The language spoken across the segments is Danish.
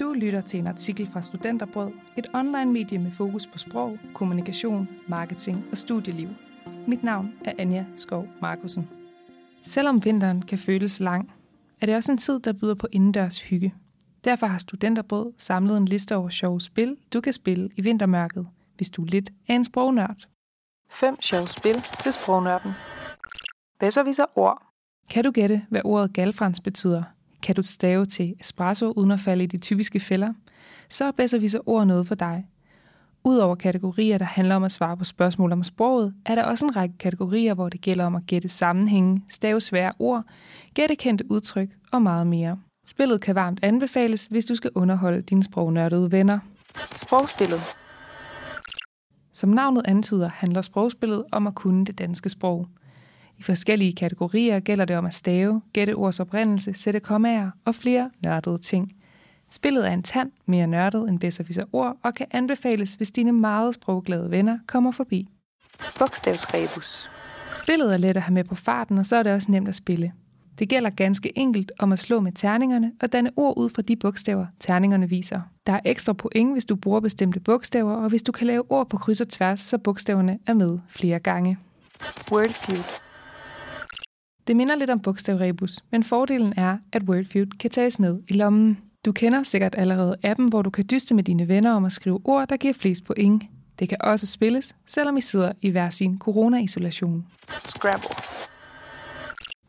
Du lytter til en artikel fra Studenterbrød, et online-medie med fokus på sprog, kommunikation, marketing og studieliv. Mit navn er Anja Skov Markusen. Selvom vinteren kan føles lang, er det også en tid, der byder på indendørs hygge. Derfor har Studenterbrød samlet en liste over sjove spil, du kan spille i vintermørket, hvis du er lidt af en sprognørd. Fem sjove spil til sprognørden. Bedser viser ord. Kan du gætte, hvad ordet galfrans betyder? Kan du stave til espresso uden at falde i de typiske fælder? Så er bedser viser ord noget for dig. Udover kategorier, der handler om at svare på spørgsmål om sproget, er der også en række kategorier, hvor det gælder om at gætte sammenhænge, stave svære ord, gætte kendte udtryk og meget mere. Spillet kan varmt anbefales, hvis du skal underholde dine sprognørdede venner. Sprogspillet Som navnet antyder, handler sprogspillet om at kunne det danske sprog. I forskellige kategorier gælder det om at stave, gætte ords oprindelse, sætte kommaer og flere nørdede ting. Spillet er en tand mere nørdet end bedser ord og kan anbefales, hvis dine meget sprogglade venner kommer forbi. Bogstavsrebus Spillet er let at have med på farten, og så er det også nemt at spille. Det gælder ganske enkelt om at slå med terningerne og danne ord ud fra de bogstaver, terningerne viser. Der er ekstra point, hvis du bruger bestemte bogstaver, og hvis du kan lave ord på kryds og tværs, så bogstaverne er med flere gange. Wordfeud det minder lidt om bogstavrebus, men fordelen er, at Wordfeud kan tages med i lommen. Du kender sikkert allerede appen, hvor du kan dyste med dine venner om at skrive ord, der giver flest point. Det kan også spilles, selvom I sidder i hver sin corona-isolation. Scrabble.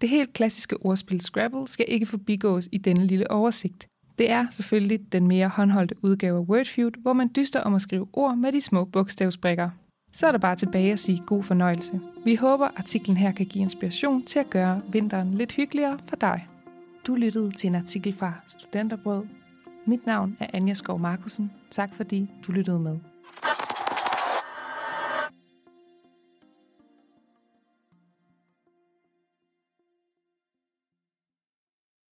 Det helt klassiske ordspil Scrabble skal ikke forbigås i denne lille oversigt. Det er selvfølgelig den mere håndholdte udgave af Wordfeud, hvor man dyster om at skrive ord med de små bogstavsbrikker. Så er der bare tilbage at sige god fornøjelse. Vi håber, artiklen her kan give inspiration til at gøre vinteren lidt hyggeligere for dig. Du lyttede til en artikel fra Studenterbrød. Mit navn er Anja Skov Markusen. Tak fordi du lyttede med.